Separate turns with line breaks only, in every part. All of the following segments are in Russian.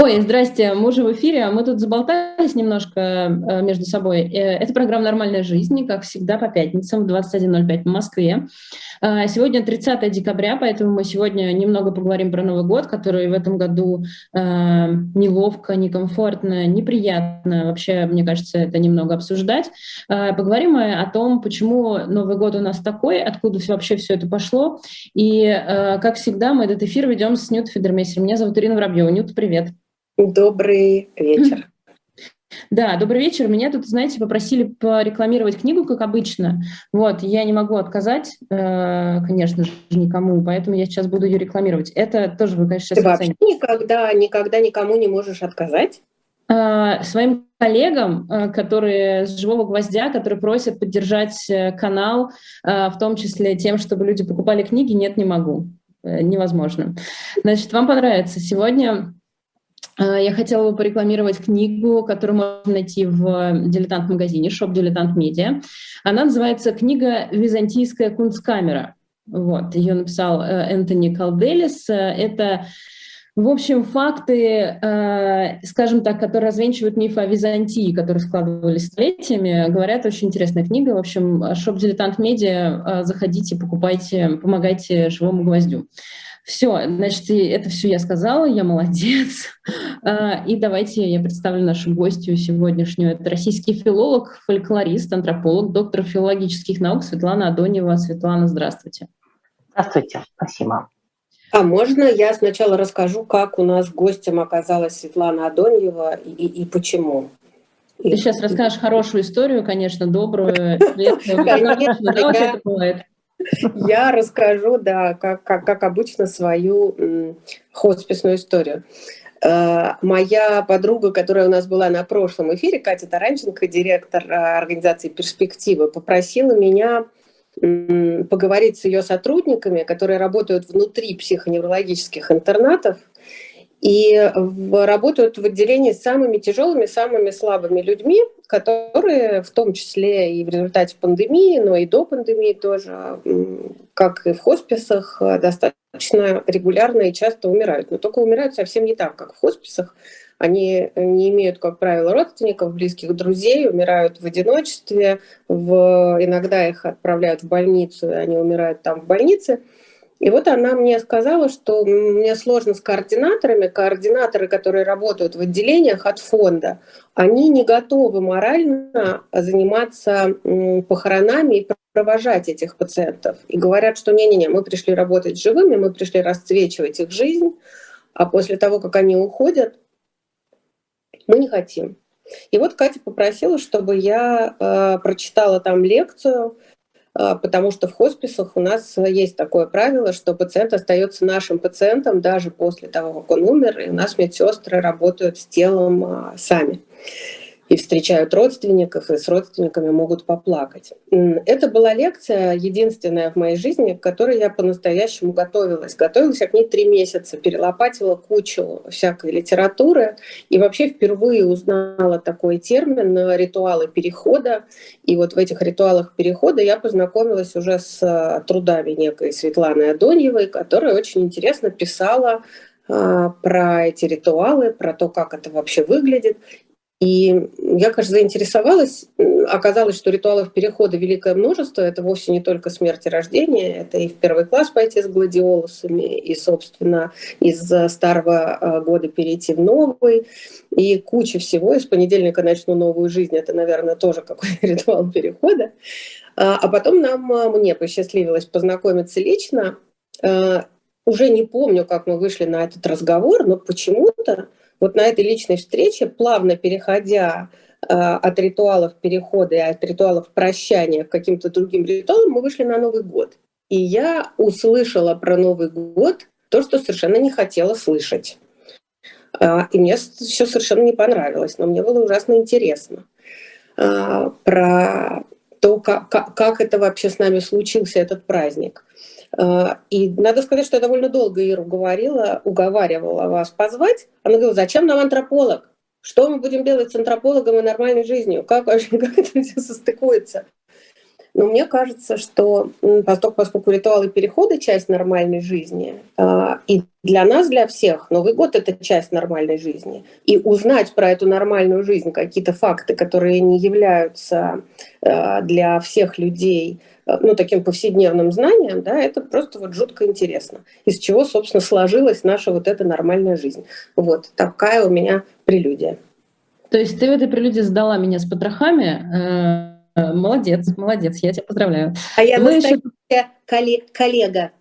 Ой, здрасте, мы уже в эфире, а мы тут заболтались немножко э, между собой. Э, это программа «Нормальная жизнь», как всегда, по пятницам в 21.05 в Москве. Э, сегодня 30 декабря, поэтому мы сегодня немного поговорим про Новый год, который в этом году неловко, некомфортно, неприятно. Вообще, мне кажется, это немного обсуждать. Поговорим мы о том, почему Новый год у нас такой, откуда вообще все это пошло. И, как всегда, мы этот эфир ведем с Нют Федермейсером. Меня зовут Ирина Воробьева. Нют, привет.
Добрый вечер.
Да, добрый вечер. Меня тут, знаете, попросили порекламировать книгу, как обычно. Вот, я не могу отказать, э, конечно же, никому, поэтому я сейчас буду ее рекламировать. Это тоже вы, конечно, сейчас
Ты вообще никогда, никогда никому не можешь отказать?
Э, своим коллегам, э, которые с живого гвоздя, которые просят поддержать канал, в том числе тем, чтобы люди покупали книги, нет, не могу. Невозможно. Значит, вам понравится. Сегодня я хотела бы порекламировать книгу, которую можно найти в дилетант-магазине, shop Дилетант Медиа. Она называется «Книга «Византийская кунсткамера». Вот, ее написал э, Энтони Калделис. Э, это в общем, факты, скажем так, которые развенчивают миф о Византии, которые складывались столетиями, говорят, очень интересная книга. В общем, shop «Дилетант Медиа», заходите, покупайте, помогайте живому гвоздю. Все, значит, это все я сказала, я молодец. А, и давайте я представлю нашу гостью сегодняшнюю. Это российский филолог, фольклорист, антрополог, доктор филологических наук Светлана Адонева. Светлана, здравствуйте.
Здравствуйте, спасибо.
А можно я сначала расскажу, как у нас гостем оказалась Светлана Адоньева и, и, и почему?
Ты сейчас расскажешь хорошую историю, конечно, добрую. Конечно,
это бывает. Я расскажу, да, как, как, как обычно, свою хосписную историю. Э, моя подруга, которая у нас была на прошлом эфире, Катя Таранченко, директор э, организации «Перспективы», попросила меня поговорить с ее сотрудниками, которые работают внутри психоневрологических интернатов и работают в отделении с самыми тяжелыми, самыми слабыми людьми, которые в том числе и в результате пандемии, но и до пандемии тоже, как и в хосписах, достаточно регулярно и часто умирают. Но только умирают совсем не так, как в хосписах. Они не имеют, как правило, родственников, близких друзей, умирают в одиночестве, в... иногда их отправляют в больницу, и они умирают там в больнице – и вот она мне сказала, что мне сложно с координаторами. Координаторы, которые работают в отделениях от фонда, они не готовы морально заниматься похоронами и провожать этих пациентов. И говорят, что не-не-не, мы пришли работать живыми, мы пришли расцвечивать их жизнь, а после того, как они уходят, мы не хотим. И вот Катя попросила, чтобы я э, прочитала там лекцию, потому что в хосписах у нас есть такое правило, что пациент остается нашим пациентом даже после того, как он умер, и у нас медсестры работают с телом а, сами и встречают родственников, и с родственниками могут поплакать. Это была лекция единственная в моей жизни, к которой я по-настоящему готовилась. Готовилась я к ней три месяца, перелопатила кучу всякой литературы и вообще впервые узнала такой термин «ритуалы перехода». И вот в этих ритуалах перехода я познакомилась уже с э, трудами некой Светланы Адоньевой, которая очень интересно писала а, про эти ритуалы, про то, как это вообще выглядит. И я, конечно, заинтересовалась. Оказалось, что ритуалов перехода великое множество. Это вовсе не только смерть и рождение. Это и в первый класс пойти с гладиолусами, и, собственно, из старого э, года перейти в новый. И куча всего. Из понедельника начну новую жизнь. Это, наверное, тоже какой-то ритуал перехода. А, а потом нам, э, мне посчастливилось познакомиться лично. Уже не помню, как мы вышли на этот разговор, но почему-то вот на этой личной встрече, плавно переходя э, от ритуалов перехода и от ритуалов прощания к каким-то другим ритуалам, мы вышли на Новый год. И я услышала про Новый год то, что совершенно не хотела слышать. Э, и мне все совершенно не понравилось, но мне было ужасно интересно э, про то, как, как это вообще с нами случился, этот праздник. А, и надо сказать, что я довольно долго Иру говорила, уговаривала вас позвать. Она говорила, зачем нам антрополог? Что мы будем делать с антропологом и нормальной жизнью? Как вообще, как это все состыкуется? Но мне кажется, что поскольку, поскольку ритуалы перехода – часть нормальной жизни, а, и для нас, для всех, Новый год – это часть нормальной жизни. И узнать про эту нормальную жизнь, какие-то факты, которые не являются а, для всех людей ну, таким повседневным знанием, да, это просто вот жутко интересно. Из чего, собственно, сложилась наша вот эта нормальная жизнь. Вот такая у меня прелюдия.
То есть ты в этой прелюдии сдала меня с потрохами, э, Э, молодец, молодец, я тебя поздравляю.
А я Вы еще... коллега.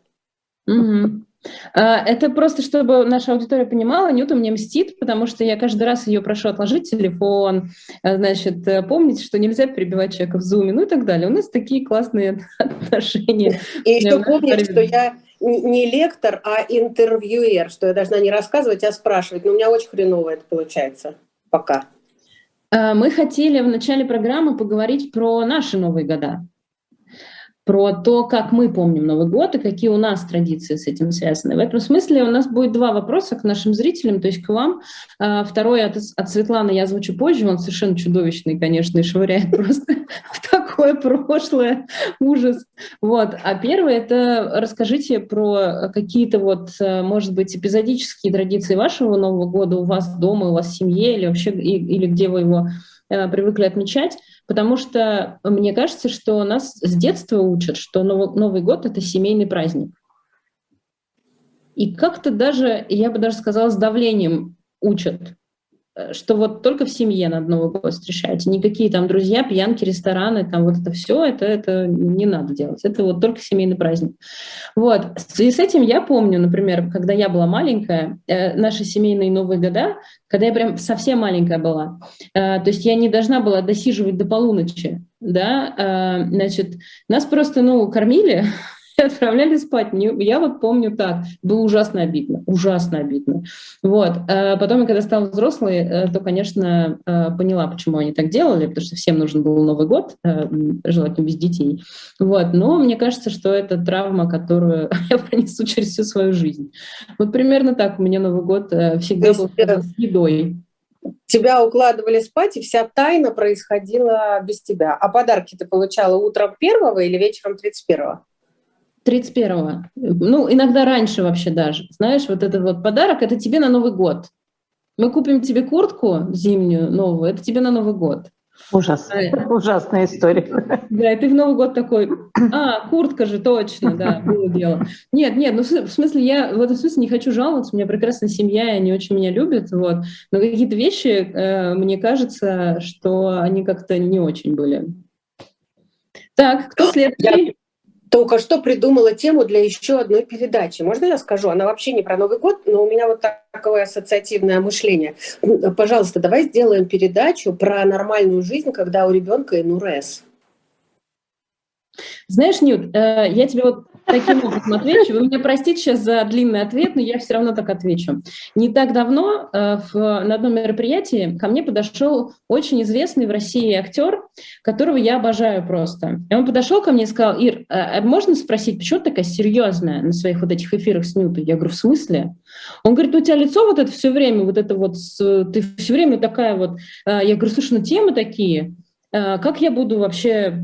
Угу. Это просто, чтобы наша аудитория понимала, Нюта мне мстит, потому что я каждый раз ее прошу отложить телефон, э, значит, э, помнить, что нельзя перебивать человека в зуме, ну и так далее. У нас такие классные отношения.
И еще помнить, что я не лектор, а интервьюер, что я должна не рассказывать, а спрашивать. Но у меня очень хреново это получается пока.
Э, мы хотели в начале программы поговорить про наши Новые года, про то, как мы помним Новый год и какие у нас традиции с этим связаны. В этом смысле у нас будет два вопроса к нашим зрителям, то есть к вам. Э, второй от, от Светланы я озвучу позже, он совершенно чудовищный, конечно, и швыряет просто в такое прошлое, ужас. Вот. А первый — это расскажите про какие-то вот, э, может быть, эпизодические традиции вашего Нового года у вас дома, у вас в семье или вообще, или где вы его э, привыкли отмечать, потому что мне кажется, что нас с детства учат, что Новый год — это семейный праздник. И как-то даже, я бы даже сказала, с давлением учат. Э, что вот только в семье надо Новый год встречать. Никакие там друзья, пьянки, рестораны, там вот это все, это, это не надо делать. Это вот только семейный праздник. Вот. И с этим я помню, например, когда я была маленькая, э, наши семейные Новые года, когда я прям совсем маленькая была. Э, то есть я не должна была досиживать до полуночи. Да? Э, значит, нас просто, ну, кормили, отправляли спать. Я вот помню так. Было ужасно обидно. Ужасно обидно. Вот. А потом, когда стала взрослой, э, то, конечно, э, поняла, почему они так делали, потому что всем нужен был Новый год, э, желательно без детей. Вот. Но мне кажется, что это травма, которую я пронесу через всю свою жизнь. Вот примерно так у меня Новый год всегда был с едой
тебя укладывали спать, и вся тайна происходила без тебя. А подарки ты получала утром первого или вечером тридцать первого?
31-го. Ну, иногда раньше вообще даже. Знаешь, вот этот вот подарок, это тебе на Новый год. Мы купим тебе куртку зимнюю новую, это тебе на Новый год.
Ужас. Да. Ужасная история.
Да, и ты в Новый год такой, а, куртка же, точно, да, было дело. Нет, нет, ну в смысле, я в этом смысле не хочу жаловаться, у меня прекрасная семья, и они очень меня любят, вот. Но какие-то вещи, э, мне кажется, что они как-то не очень были. Так, кто следующий?
Только что придумала тему для еще одной передачи. Можно я скажу? Она вообще не про Новый год, но у меня вот такое ассоциативное мышление. Пожалуйста, давай сделаем передачу про нормальную жизнь, когда у ребенка НУРЭС.
Знаешь, Нют, э, я тебе вот таким образом отвечу. Вы меня простите сейчас за длинный ответ, но я все равно так отвечу. Не так давно э, в, на одном мероприятии ко мне подошел очень известный в России актер, которого я обожаю просто. И он подошел ко мне и сказал, Ир, а, а можно спросить, почему ты такая серьезная на своих вот этих эфирах с Ньютой? Я говорю, в смысле? Он говорит, у тебя лицо вот это все время, вот это вот, ты все время такая вот. Э, я говорю, слушай, ну темы такие. Э, как я буду вообще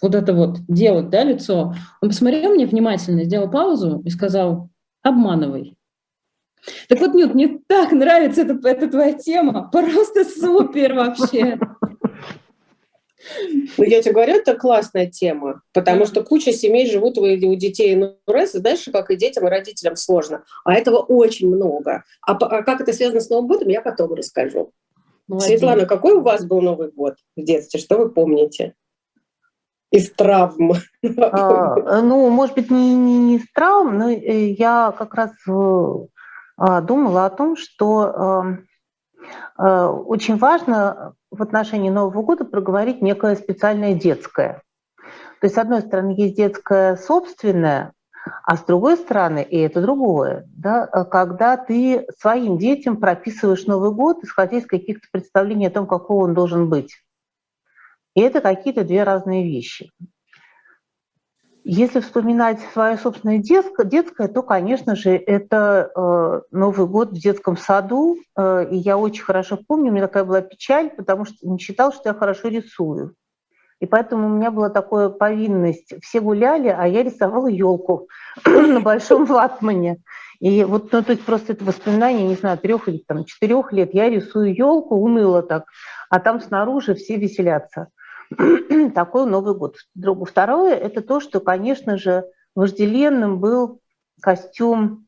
вот это вот делать, да, лицо? Он посмотрел мне внимательно, сделал паузу и сказал, обманывай. Так вот, Нют, мне так нравится эта, эта твоя тема, просто супер вообще.
Ну, я тебе говорю, это классная тема, потому что куча семей живут у детей НРС, знаешь, как и детям, и родителям сложно. А этого очень много. А, а как это связано с Новым годом, я потом расскажу. Молодец. Светлана, какой у вас был Новый год в детстве? Что вы помните? Из травм.
А, ну, может быть, не, не, не из травм, но э, я как раз а, думала о том, что а, очень важно в отношении Нового года проговорить некое специальное детское. То есть, с одной стороны, есть детское собственное, а с другой стороны, и это другое, да, э, когда ты своим детям прописываешь Новый год, исходя из каких-то представлений о том, какого он должен быть. И это какие-то две разные вещи. Если вспоминать свое собственное детское, то, конечно же, это э, Новый год в детском саду. Э, и я очень хорошо помню, у меня такая была печаль, потому что не считал, что я хорошо рисую. И поэтому у меня была такая повинность. Все гуляли, а я рисовала елку на большом ватмане. И вот, ну, то есть просто это воспоминание, не знаю, трех или там четырех лет. Я рисую елку, уныло так, а там снаружи все веселятся. Такой Новый год. Второе – это то, что, конечно же, вожделенным был костюм,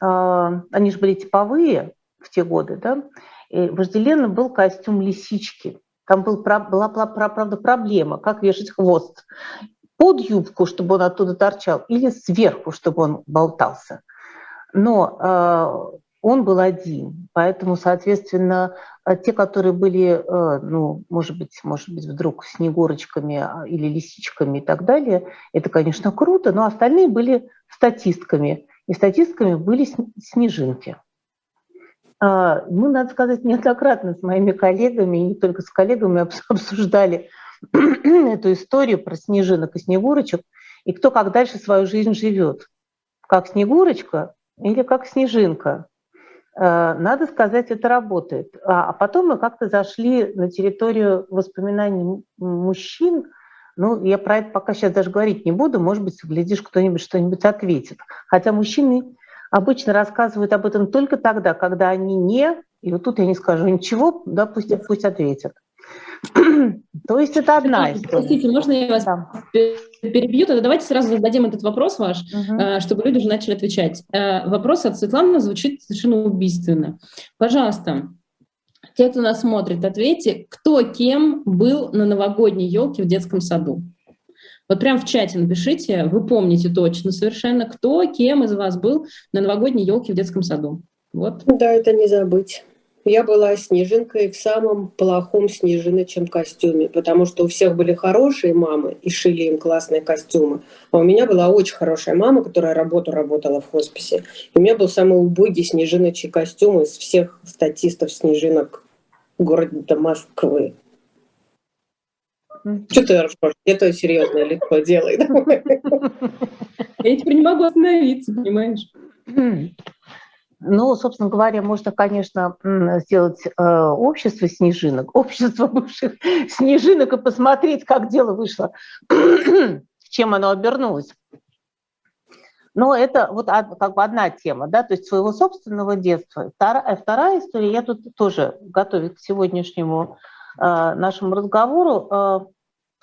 э, они же были типовые в те годы, да, и вожделенным был костюм лисички. Там был, была, была, правда, проблема, как вешать хвост. Под юбку, чтобы он оттуда торчал, или сверху, чтобы он болтался. Но э, он был один, поэтому, соответственно, те, которые были, э, ну, может быть, может быть, вдруг снегурочками а, или лисичками и так далее, это, конечно, круто, но остальные были статистками, и статистками были снежинки. А, мы, надо сказать, неоднократно с моими коллегами, и не только с коллегами, обсуждали эту историю про снежинок и снегурочек, и кто как дальше свою жизнь живет. Как снегурочка или как снежинка. А, надо сказать, это работает. А, а потом мы как-то зашли на территорию воспоминаний мужчин. Ну, я про это пока сейчас даже говорить не буду. Может быть, глядишь, кто-нибудь что-нибудь ответит. Хотя мужчины обычно рассказывают об этом только тогда, когда они не, и вот тут я не скажу ничего, да, пусть, пусть ответят. То есть это одна история.
Простите, можно я вас да. перебью? Тогда давайте сразу зададим этот вопрос ваш, угу. чтобы люди уже начали отвечать. Э, вопрос от Светланы звучит совершенно убийственно. Пожалуйста, те, кто нас смотрит, ответьте, кто кем был на новогодней елке в детском саду? Вот прям в чате напишите, вы помните точно совершенно, кто, кем из вас был на новогодней елке в детском саду. Вот.
Да, это не забыть. Я была снежинкой в самом плохом снежиночем костюме, потому что у всех были хорошие мамы и шили им классные костюмы. А у меня была очень хорошая мама, которая работу работала в хосписе. И у меня был самый убогий снежиночий костюм из всех статистов снежинок города Москвы. Что ты ржешь? Это серьезное лицо делай.
Я теперь не могу остановиться, понимаешь?
Ну, собственно говоря, можно, конечно, сделать э, общество снежинок, общество бывших снежинок и посмотреть, как дело вышло, чем оно обернулось. Но это вот как бы одна тема, да, то есть своего собственного детства. Вторая, вторая история, я тут тоже, готовясь к сегодняшнему э, нашему разговору, э,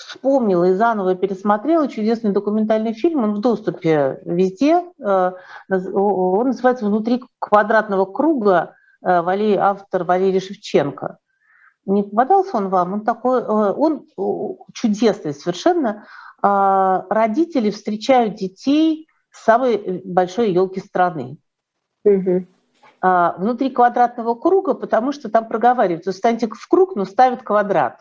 вспомнила и заново пересмотрела чудесный документальный фильм, он в доступе везде, э, он называется «Внутри квадратного круга», э, Валерий, автор Валерий Шевченко. Не попадался он вам? Он такой, э, он чудесный совершенно. Родители встречают детей с самой большой елки страны. Угу. Внутри квадратного круга, потому что там проговаривается, встаньте в круг, но ставят квадрат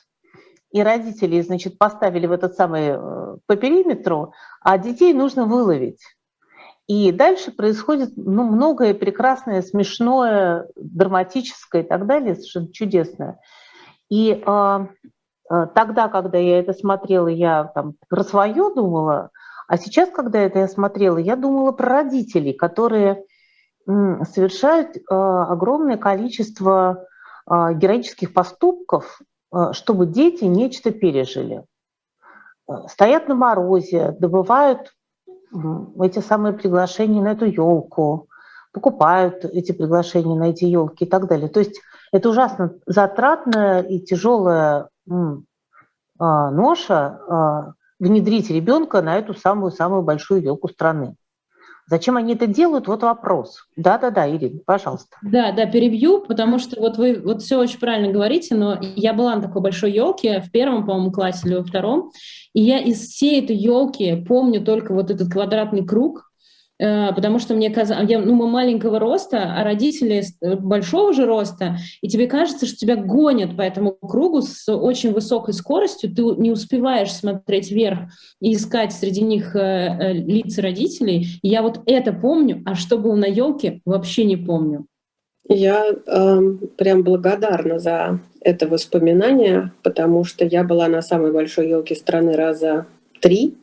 и родители, значит, поставили в этот самый э, по периметру, а детей нужно выловить. И дальше происходит ну, многое прекрасное, смешное, драматическое и так далее, совершенно чудесное. И э, тогда, когда я это смотрела, я там про свое думала, а сейчас, когда это я смотрела, я думала про родителей, которые совершают э, огромное количество э, героических поступков Э, чтобы дети нечто пережили. Стоят на морозе, добывают эти самые приглашения на эту елку, покупают эти приглашения на эти елки и так далее. То есть это ужасно затратная и тяжелая ноша внедрить ребенка на эту самую-самую большую елку страны. Зачем они это делают? Вот вопрос. Да-да-да, Ирина, пожалуйста.
Да, да, перебью, потому что вот вы вот все очень правильно говорите, но я была на такой большой елке в первом, по-моему, классе или во втором, и я из всей этой елки помню только вот этот квадратный круг, потому что мне казалось, ну, мы маленького роста, а родители э, большого же роста, и тебе кажется, что тебя гонят по этому кругу с очень высокой скоростью, ты не успеваешь смотреть вверх и искать среди них э, лица родителей. Я вот это помню, а что было на елке, вообще не помню.
Я э, прям благодарна за это воспоминание, потому что я была на самой большой елке страны раза три,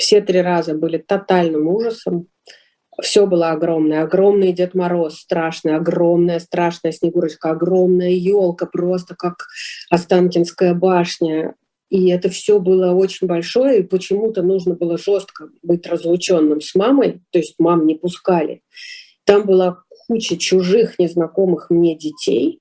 все три раза были тотальным ужасом. Все было огромное. Огромный Дед Мороз, страшный, огромная, страшная Снегурочка, огромная елка, просто как Останкинская башня. и это все было очень большое, и почему-то нужно было жестко быть разлученным с мамой, то есть мам не пускали. Там была куча чужих, незнакомых мне детей,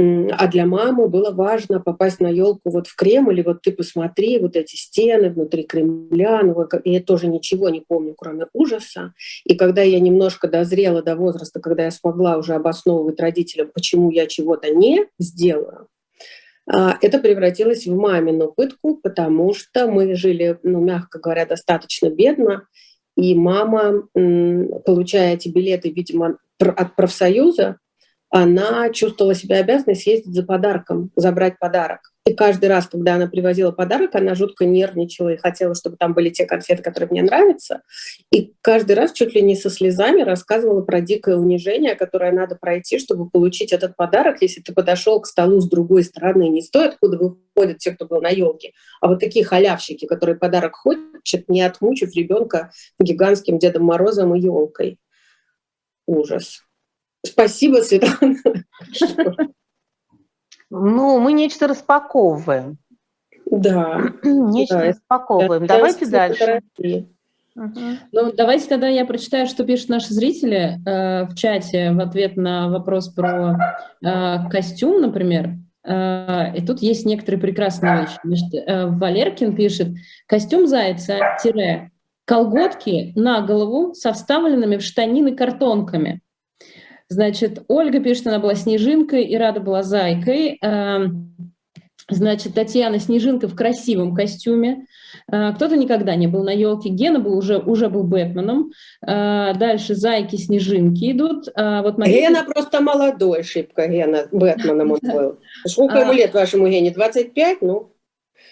а для мамы было важно попасть на елку вот в Кремль, и вот ты посмотри, вот эти стены внутри Кремля, ну, я тоже ничего не помню, кроме ужаса. И когда я немножко дозрела до возраста, когда я смогла уже обосновывать родителям, почему я чего-то не сделаю, а, это превратилось в мамину пытку, потому что мы жили, ну, мягко говоря, достаточно бедно, и мама, получая эти билеты, видимо, от профсоюза, она чувствовала себя обязанной съездить за подарком, забрать подарок. И каждый раз, когда она привозила подарок, она жутко нервничала и хотела, чтобы там были те конфеты, которые мне нравятся. И каждый раз чуть ли не со слезами рассказывала про дикое унижение, которое надо пройти, чтобы получить этот подарок, если ты подошел к столу с другой стороны, не стоит, откуда выходят те, кто был на елке, а вот такие халявщики, которые подарок хотят, не отмучив ребенка гигантским Дедом Морозом и елкой. Ужас. Спасибо, Светлана.
Ну, мы нечто распаковываем.
Да.
Нечто да. распаковываем. Да, Давайте дальше.
Угу. Ну, давайте тогда я прочитаю, что пишут наши зрители э, в чате в ответ на вопрос про э, костюм, например. Э, и тут есть некоторые прекрасные вещи. Значит, э, Валеркин пишет, костюм зайца, тире, колготки на голову со вставленными в штанины картонками. Значит, Ольга пишет, она была снежинкой и рада была зайкой. Эм, значит, Татьяна Снежинка в красивом костюме. Э, кто-то никогда не был на елке. Гена был уже, уже был Бэтменом. Э, дальше зайки, снежинки идут.
Э, вот Мария... Гена просто молодой, шибко Гена. Бэтменом он был. Сколько ему лет вашему Гене? 25? Ну,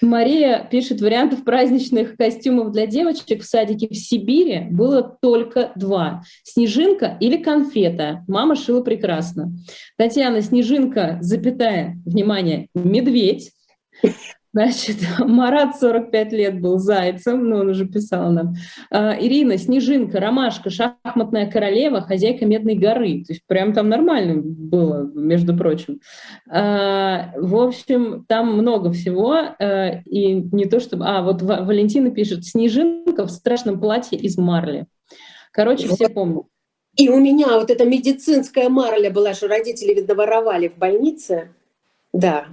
Мария пишет, вариантов праздничных костюмов для девочек в садике в Сибири было только два. Снежинка или конфета. Мама шила прекрасно. Татьяна, снежинка, запятая, внимание, медведь. Значит, Марат 45 лет был зайцем, но он уже писал нам. А, Ирина, Снежинка, Ромашка, Шахматная королева, хозяйка Медной горы. То есть прям там нормально было, между прочим. А, в общем, там много всего. А, и не то чтобы... А, вот Валентина пишет, Снежинка в страшном платье из марли. Короче, все помнят.
И у меня вот эта медицинская марля была, что родители, видно, воровали в больнице. Да,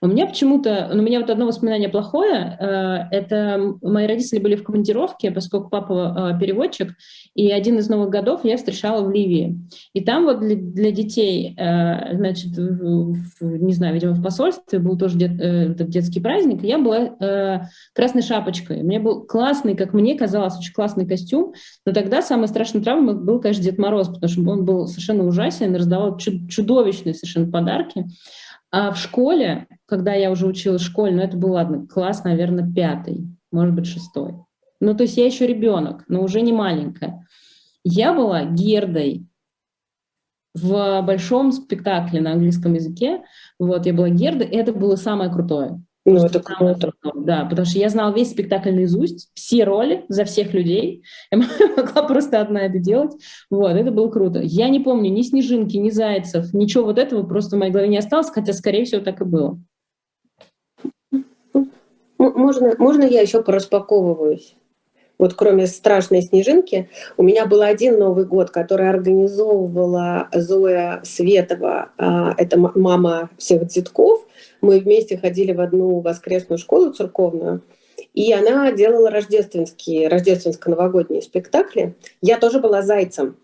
у меня почему-то, ну, у меня вот одно воспоминание плохое, э, это мои родители были в командировке, поскольку папа э, переводчик, и один из новых годов я встречала в Ливии. И там вот для, для детей, э, значит, в, не знаю, видимо, в посольстве был тоже дет, детский праздник, я была красной шапочкой. У меня был классный, как мне казалось, очень классный костюм, но тогда самой страшной травмой был, конечно, Дед Мороз, потому что он был совершенно ужасен, раздавал чудовищные совершенно подарки. А в школе, когда я уже училась в школе, ну это был, ладно, класс, наверное, пятый, может быть, шестой. Ну, то есть я еще ребенок, но уже не маленькая. Я была Гердой в большом спектакле на английском языке. Вот, я была Гердой, и это было самое крутое.
Ну, это круто.
Да, потому что я знала весь спектакль наизусть, все роли за всех людей. Я могла просто одна это делать. Вот, это было круто. Я не помню ни Снежинки, ни Зайцев, ничего вот этого просто в моей голове не осталось, хотя, скорее всего, так и было.
Можно, можно я еще пораспаковываюсь? Вот кроме страшной снежинки, у меня был один Новый год, который организовывала Зоя Светова. А, это мама всех детков. Мы вместе ходили в одну воскресную школу церковную. И она делала рождественские, рождественско-новогодние спектакли. Я тоже была зайцем.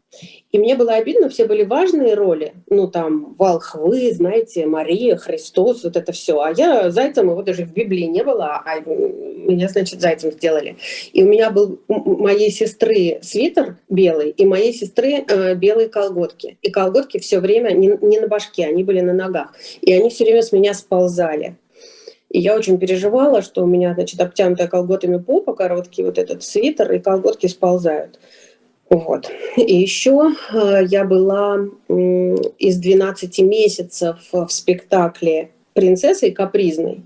И мне было обидно, все были важные роли. Ну, там, Волхвы, знаете, Мария, Христос, вот это все. А я зайцем, его даже в Библии не было, а меня, значит, зайцем сделали. И у меня был у моей сестры свитер белый, и моей сестры э, белые колготки. И колготки все время не, не на башке, они были на ногах. И они все время с меня сползали. И я очень переживала, что у меня, значит, обтянутая колготами попа, короткий вот этот свитер, и колготки сползают. Вот. И еще э, я была из 12 месяцев в спектакле «Принцессой капризной».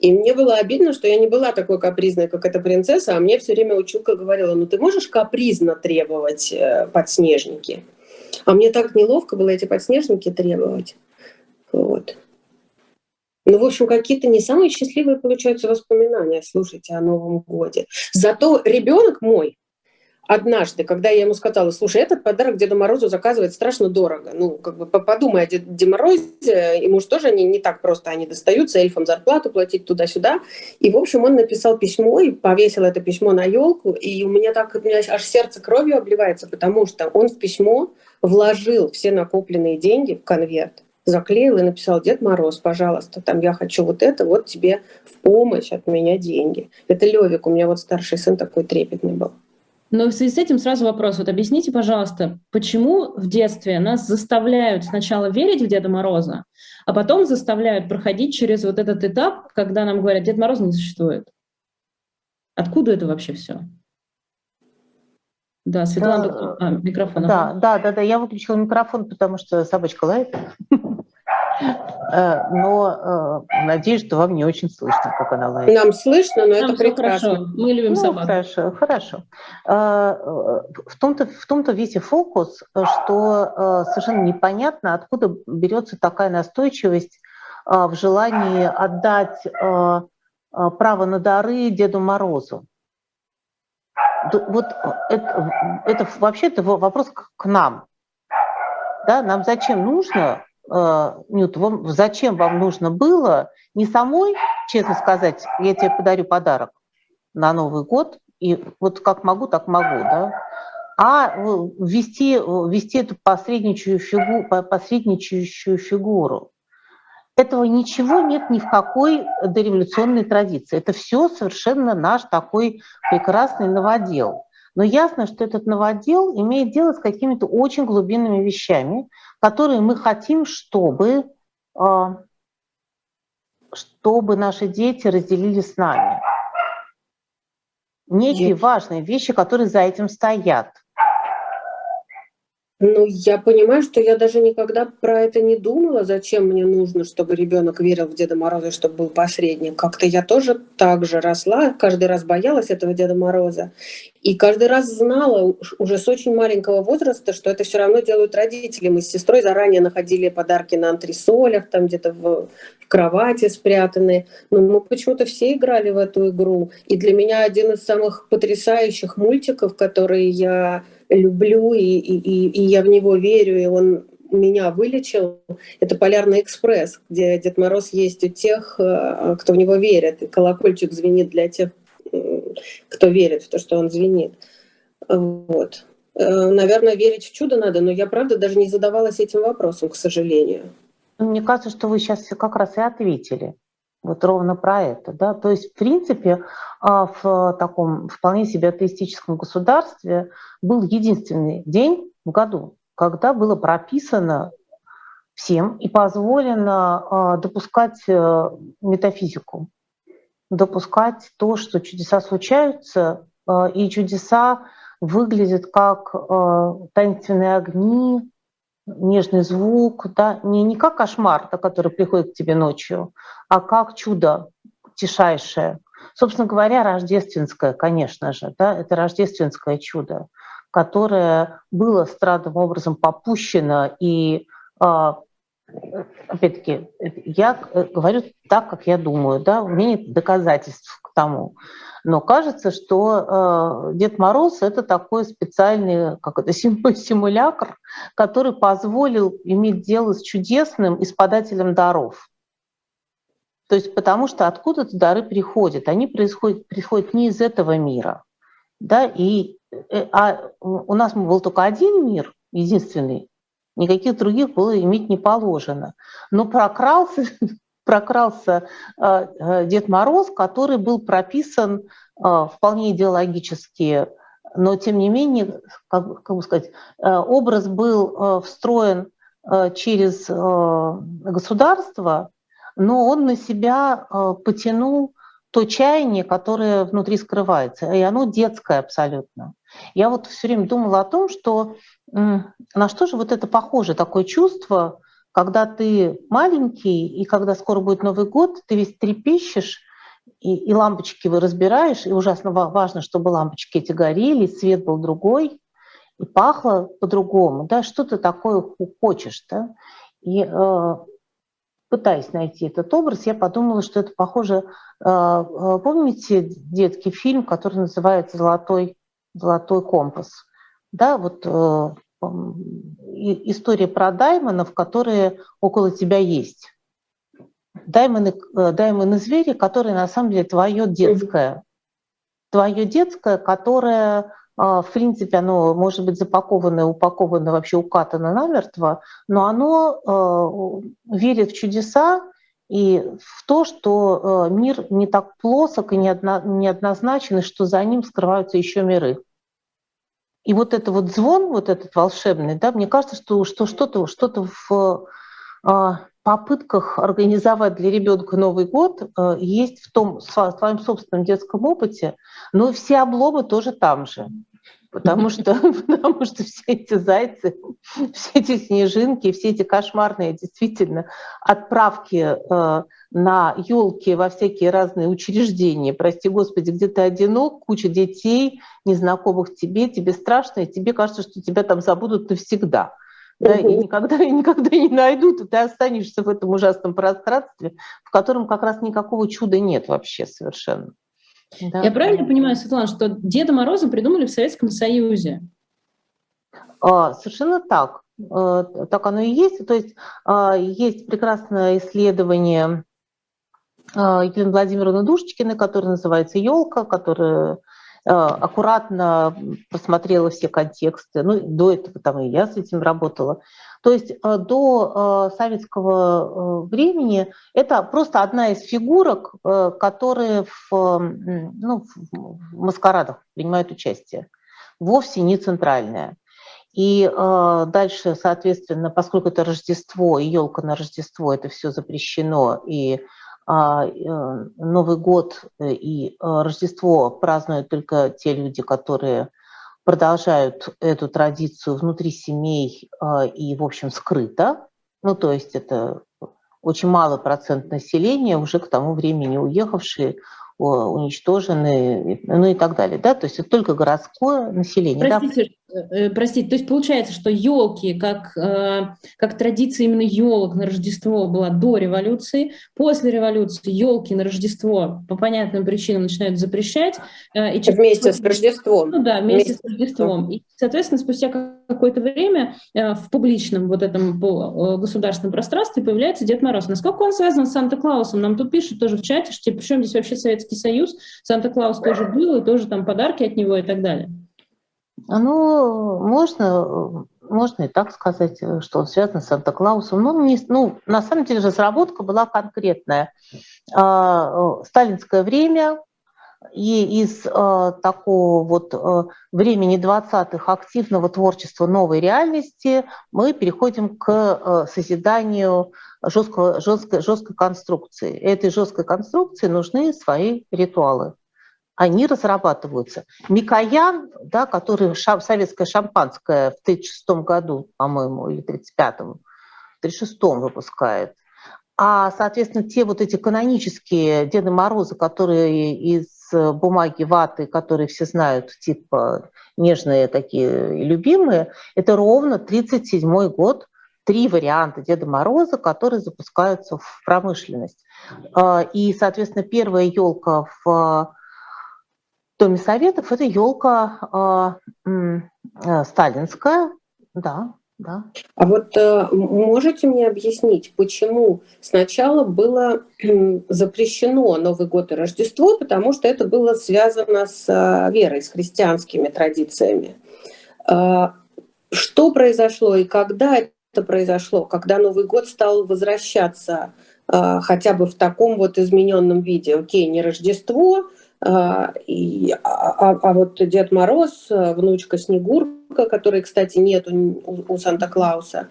И мне было обидно, что я не была такой капризной, как эта принцесса, а мне все время училка говорила, ну ты можешь капризно требовать э, подснежники? А мне так неловко было эти подснежники требовать. Вот. Ну, в общем, какие-то не самые счастливые получаются воспоминания, слушайте, о Новом Годе. Зато ребенок мой, однажды, когда я ему сказала, слушай, этот подарок Деду Морозу заказывать страшно дорого. Ну, как бы подумай о Деде Морозе, ему же тоже они не так просто, они достаются, эльфам зарплату платить туда-сюда. И, в общем, он написал письмо и повесил это письмо на елку, и у меня так, у меня аж сердце кровью обливается, потому что он в письмо вложил все накопленные деньги в конверт, заклеил и написал, Дед Мороз, пожалуйста, там я хочу вот это, вот тебе в помощь от меня деньги. Это Левик, у меня вот старший сын такой трепетный был.
Но в связи с этим сразу вопрос. Вот объясните, пожалуйста, почему в детстве нас заставляют сначала верить в Деда Мороза, а потом заставляют проходить через вот этот этап, когда нам говорят, Дед Мороз не существует? Откуда это вообще все?
Да, Светлана, да, а, микрофон. Да, да, да, да, я выключила микрофон, потому что собачка лает. Э, но э, надеюсь, что вам не очень слышно, как она лает.
Нам слышно, но Нам это прекрасно. Хорошо.
Мы любим ну, собак. Хорошо, хорошо. Э, в том-то, в том-то весь фокус, что совершенно непонятно, откуда берется такая настойчивость в желании отдать право на дары Деду Морозу. Вот это, это вообще-то вопрос к нам. Да, нам зачем нужно Э, Нют, вам, зачем вам нужно было не самой, честно сказать, я тебе подарю подарок на Новый год, и вот как могу, так могу, да, а ввести, ввести эту посредничающую, фигу, посредничающую фигуру. Этого ничего нет ни в какой дореволюционной традиции. Это все совершенно наш такой прекрасный новодел. Но ясно, что этот новодел имеет дело с какими-то очень глубинными вещами, которые мы хотим, чтобы, а, чтобы наши дети разделили с нами. Некие важные вещи, которые за этим стоят.
Ну, я понимаю, что я даже никогда про это не думала, зачем мне нужно, чтобы ребенок верил в Деда Мороза, чтобы был посредник. Как-то я тоже так же росла, каждый раз боялась этого Деда Мороза. И каждый раз знала уже с очень маленького возраста, что это все равно делают родители. Мы с сестрой заранее находили подарки на антресолях, там где-то в, кровати спрятанные. Но мы почему-то все играли в эту игру. И для меня один из самых потрясающих мультиков, которые я люблю, и, и, и я в него верю, и он меня вылечил, это «Полярный экспресс», где Дед Мороз есть у тех, э, кто в него верит, и колокольчик звенит для тех, кто верит в то, что он звенит. Вот. Э, наверное, верить в чудо надо, но я, правда, даже не задавалась этим вопросом, к сожалению.
Мне кажется, что вы сейчас как раз и ответили. Вот ровно про это. Да? То есть, в принципе, а, в таком вполне себе атеистическом государстве был единственный день в году, когда было прописано всем и позволено а, допускать э, метафизику, допускать то, что чудеса случаются, а, и чудеса выглядят как таинственные огни, нежный звук, да, не, не как кошмар, который приходит к тебе ночью, а как чудо тишайшее. Собственно говоря, рождественское, конечно же, да, это рождественское чудо, которое было странным образом попущено и а, опять-таки, я говорю так, как я думаю, да, у меня нет доказательств к тому. Но кажется, что э, Дед Мороз это такой специальный, как это, симулятор, который позволил иметь дело с чудесным и с подателем даров. То есть потому что откуда-то дары приходят, они происходят, приходят не из этого мира. Да, и, э, а у нас был только один мир, единственный, никаких других было иметь не положено. Но прокрался прокрался э, э, Дед Мороз, который был прописан вполне идеологически, но тем не менее, как, как бы сказать, образ был встроен через государство, но он на себя потянул то чаяние, которое внутри скрывается, и оно детское абсолютно. Я вот все время думала о том, что на что же вот это похоже, такое чувство, когда ты маленький, и когда скоро будет Новый год, ты весь трепещешь, и, и лампочки вы разбираешь, и ужасно важно, чтобы лампочки эти горели, свет был другой, и пахло по-другому, да, что ты такое хочешь, да. И э, пытаясь найти этот образ, я подумала, что это похоже... Помните детский фильм, который называется «Золотой, золотой компас»? Да, вот история про даймонов, которые около тебя есть. Даймоны, даймоны звери, которые на самом деле твое детское. Твое детское, которое в принципе, оно может быть запаковано, упаковано, вообще укатано намертво, но оно а, верит в чудеса и в то, что а, мир не так плосок и неоднозначен, и что за ним скрываются еще миры. И вот это вот звон, вот этот волшебный, да, мне кажется, что, что что-то что в попытках организовать для ребенка Новый год есть в том в своем собственном детском опыте, но все обломы тоже там же потому что, потому что все эти зайцы, все эти снежинки, все эти кошмарные действительно отправки э, на елки во всякие разные учреждения, прости господи, где ты одинок, куча детей, незнакомых тебе, тебе страшно, и тебе кажется, что тебя там забудут навсегда. Да, и никогда, и никогда не найдут, и ты останешься в этом ужасном пространстве, в котором как раз никакого чуда нет вообще совершенно.
Да. Я правильно понимаю, Светлана, что Деда Мороза придумали в Советском Союзе?
А, совершенно так. А, так оно и есть. То есть а, есть прекрасное исследование а, Елены Владимировны Душечкиной, которое называется «Елка», которое аккуратно просмотрела все контексты. Ну, до этого там и я с этим работала. То есть э, до э, советского э, времени это просто одна из фигурок, которые в, ну, в маскарадах принимают участие, вовсе не центральная. И э, дальше, соответственно, поскольку это Рождество и елка на Рождество, это все запрещено, и э, Новый год и Рождество празднуют только те люди, которые продолжают эту традицию внутри семей а, и, в общем, скрыто. Ну, то есть это очень малый процент населения, уже к тому времени уехавшие, уничтожены, ну и так далее. Да? То есть это только городское население.
Простите, да? Э, простите, то есть получается, что елки, как, э, как традиция именно елок на Рождество была до революции, после революции елки на Рождество по понятным причинам начинают запрещать.
Э, и вместе с Рождеством.
Ну да, вместе, вместе с Рождеством. И, соответственно, спустя какое-то время в публичном вот этом государственном пространстве появляется Дед Мороз. Насколько он связан с Санта-Клаусом? Нам тут пишут тоже в чате, что типа, причем здесь вообще Советский Союз, Санта-Клаус тоже был, и тоже там подарки от него и так далее.
Ну, можно, можно и так сказать, что он связан с Санта-Клаусом. Ну, не, ну, на самом деле разработка была конкретная. А, сталинское время, и из э, такого вот э, времени 20-х активного творчества новой реальности мы переходим к созиданию жесткого, жесткой, жесткой конструкции. Этой жесткой конструкции нужны свои ритуалы они разрабатываются. Микоян, да, который шам, советское шампанское в 1936 году, по-моему, или 1935-м, в 1936-м выпускает. А, соответственно, те вот эти канонические Деды Морозы, которые из бумаги ваты, которые все знают, типа нежные такие любимые, это ровно 1937 год, три варианта Деда Мороза, которые запускаются в промышленность. А, и, соответственно, первая елка в Доме Советов это елка э, э, сталинская, да, да.
А вот э, можете мне объяснить, почему сначала было запрещено Новый год и Рождество, потому что это было связано с э, верой, с христианскими традициями. Э, что произошло и когда это произошло, когда Новый год стал возвращаться э, хотя бы в таком вот измененном виде? Окей, не Рождество, а, и, а, а, а вот Дед Мороз, внучка Снегурка, которой, кстати, нет у, у Санта-Клауса,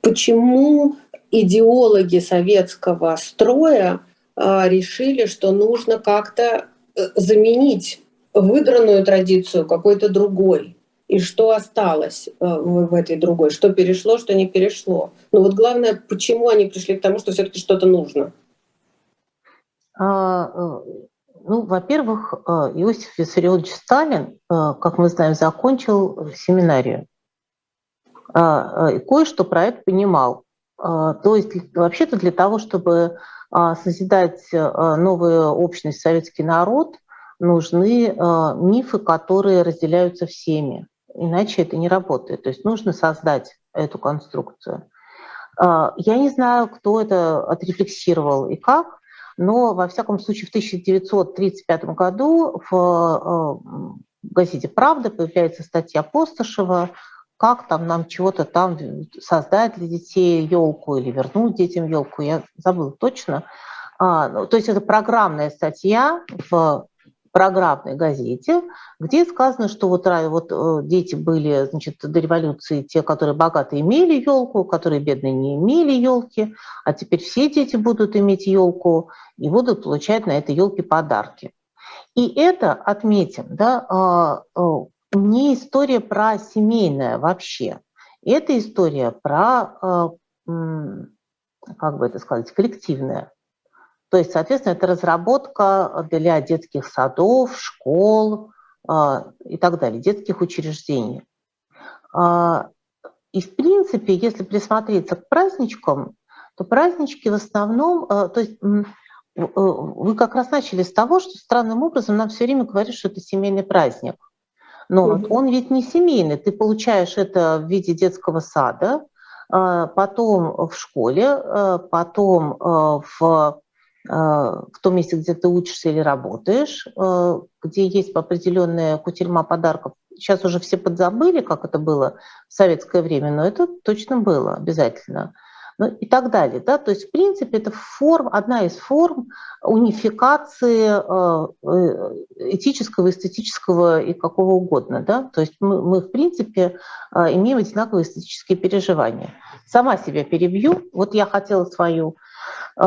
почему идеологи советского строя а, решили, что нужно как-то э, заменить выдранную традицию какой-то другой? И что осталось э, в, этой другой? Что перешло, что не перешло? Ну вот главное, почему они пришли к тому, что все-таки что-то нужно?
А, ну, во-первых, э, Иосиф Виссарионович Сталин, э, как мы знаем, закончил семинарию. А, э, и кое-что про это понимал. То есть вообще-то для того, чтобы созидать новую общность, советский народ, нужны мифы, которые разделяются всеми. Иначе это не работает. То есть нужно создать эту конструкцию. Я не знаю, кто это отрефлексировал и как, но во всяком случае в 1935 году в газете «Правда» появляется статья Постышева, как там нам чего-то там создать для детей елку или вернуть детям елку, я забыла точно. А, ну, то есть это программная статья в программной газете, где сказано, что вот, вот э, дети были значит, до революции те, которые богато имели елку, которые бедные не имели елки, а теперь все дети будут иметь елку и будут получать на этой елке подарки. И это, отметим, да, а, а, не история про семейное вообще. Это история про, а, как бы это сказать, коллективное. То есть, соответственно, это разработка для детских садов, школ и так далее, детских учреждений. И, в принципе, если присмотреться к праздничкам, то празднички в основном, то есть Э, вы как раз начали с того, что странным образом нам все время говорят, что это семейный праздник. Но mm-hmm. он ведь не семейный. Ты получаешь это в виде детского сада, а, потом в школе, а, потом а, в, в том месте, где ты учишься или работаешь, где есть определенная кутерьма подарков. Сейчас уже все подзабыли, как это было в советское время, но это точно было обязательно ну, и так далее. Да? То есть, в принципе, это форм, одна из форм унификации э, э, этического, эстетического и какого угодно. Да? То есть мы, мы, в принципе, имеем одинаковые эстетические переживания. Сама себя перебью. Вот я хотела свою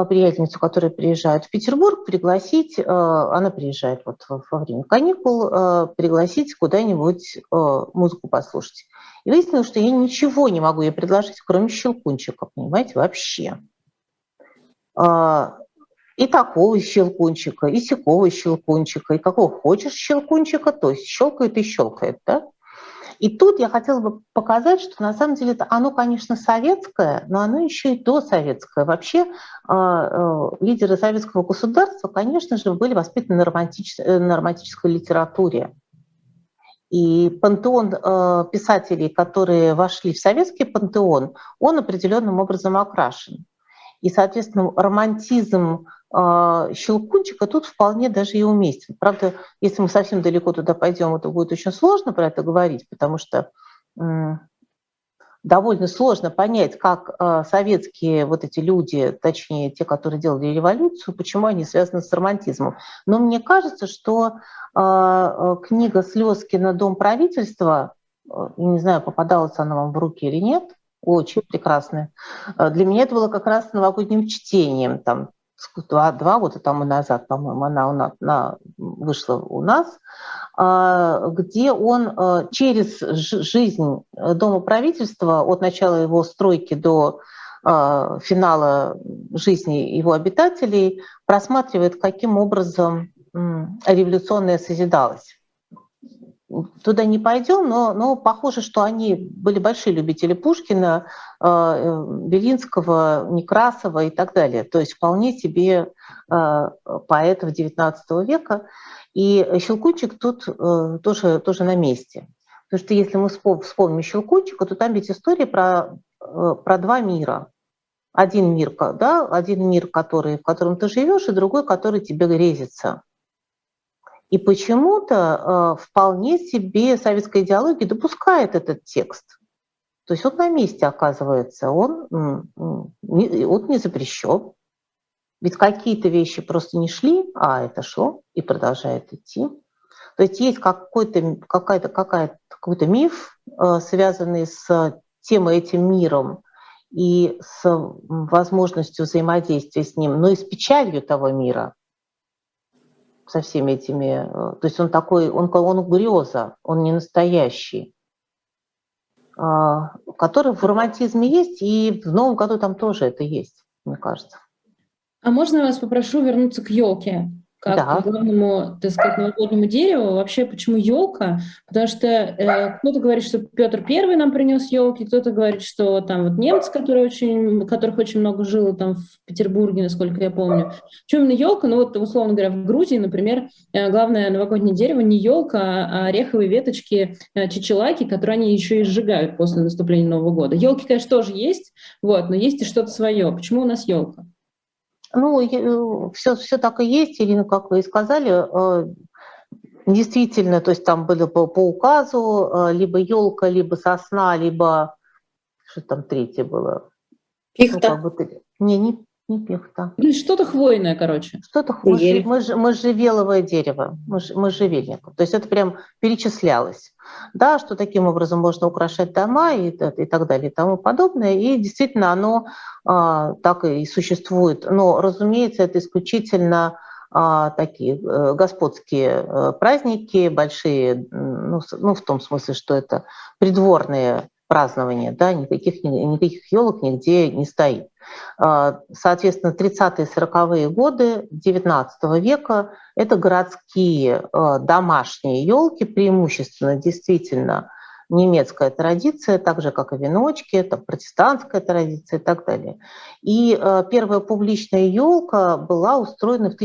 приятельницу, которая приезжает в Петербург, пригласить, она приезжает вот во время каникул, пригласить куда-нибудь музыку послушать. И выяснилось, что я ничего не могу ей предложить, кроме щелкунчика, понимаете, вообще. А, и такого щелкунчика, и сякого щелкунчика, и какого хочешь щелкунчика, то есть щелкает и щелкает, да? И тут я хотела бы показать, что на самом деле это оно, конечно, советское, но оно еще и досоветское. Вообще а, а, лидеры советского государства, конечно же, были воспитаны на, романтич... на романтической литературе. И пантеон э, писателей, которые вошли в советский пантеон, он определенным образом окрашен. И, соответственно, романтизм э, Щелкунчика тут вполне даже и уместен. Правда, если мы совсем далеко туда пойдем, это будет очень сложно про это говорить, потому что довольно сложно понять, как э, советские вот эти люди, точнее те, которые делали революцию, почему они связаны с романтизмом. Но мне кажется, что э, книга Слезкина «Дом правительства», не знаю, попадалась она вам в руки или нет, очень прекрасная. Для меня это было как раз новогодним чтением. Там два, два года тому назад, по-моему, она, она, она вышла у нас, а, где он а, через жизнь Дома правительства, от начала его стройки до а, финала жизни его обитателей, просматривает, каким образом революционное созидалось туда не пойдем, но, но похоже, что они были большие любители Пушкина, э, Белинского, Некрасова и так далее. То есть вполне себе э, поэтов XIX века. И Щелкунчик тут э, тоже, тоже на месте. Потому что если мы вспомним Щелкунчика, то там ведь история про, про два мира. Один мир, да, один мир, который, в котором ты живешь, и другой, который тебе грезится. И почему-то э, вполне себе советская идеология допускает этот текст. То есть он на месте оказывается, он, он не запрещен. Ведь какие-то вещи просто не шли, а это шло и продолжает идти. То есть есть какой-то, какая какой-то миф, э, связанный с тем этим миром и с возможностью взаимодействия с ним, но и с печалью того мира, со всеми этими... Э, то есть он такой, он, он греза, он не настоящий, а, который в романтизме есть, и в Новом году там тоже это есть, мне кажется.
А можно я вас попрошу вернуться к елке? Как да. главному, так сказать, новогоднему дереву. Вообще, почему елка? Потому что э, кто-то говорит, что Петр Первый нам принес елки, кто-то говорит, что там вот немцы, которые очень, которых очень много жило там в Петербурге, насколько я помню. Почему именно елка? Ну вот, условно говоря, в Грузии, например, э, главное новогоднее дерево не елка, а ореховые веточки э, чечелаки, которые они еще и сжигают после наступления Нового года. Елки, конечно, тоже есть, вот, но есть и что-то свое. Почему у нас елка?
Ну, все, все так и есть, Ирина, как вы и сказали. Э, действительно, то есть там были по, по указу э, либо елка, либо сосна, либо что там третье было?
Пихта.
Ну, как бы, не, не, не пихта.
Ну, что-то хвойное, короче.
Что-то хвойное. Мы, мы, можжевеловое дерево, можжевельник. То есть это прям перечислялось. Да, что таким образом можно украшать дома и, и так далее и тому подобное. И действительно оно а, так и существует. Но, разумеется, это исключительно а, такие э, господские э, праздники, большие, ну, ну, в том смысле, что это придворные празднования, да, никаких, никаких елок нигде не стоит. А, соответственно, 30-е 40-е годы XIX века – это городские а, домашние елки, преимущественно действительно немецкая традиция, так же, как и веночки, это протестантская традиция и так далее. И а, первая публичная елка была устроена в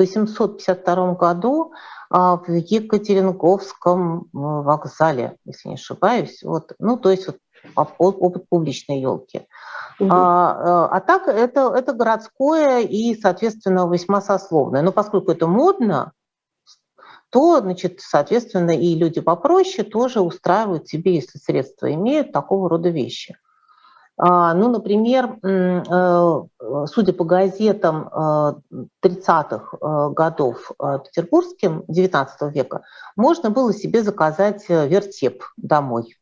1852 году в Екатеринговском вокзале, если не ошибаюсь. Вот, ну, то есть вот опыт публичной елки. Угу. А, а так это, это городское и, соответственно, весьма сословное. Но поскольку это модно, то, значит, соответственно, и люди попроще тоже устраивают себе, если средства имеют, такого рода вещи. А, ну, например, э, судя по газетам 30-х э, э, годов петербургским 19 века, можно было себе заказать вертеп домой.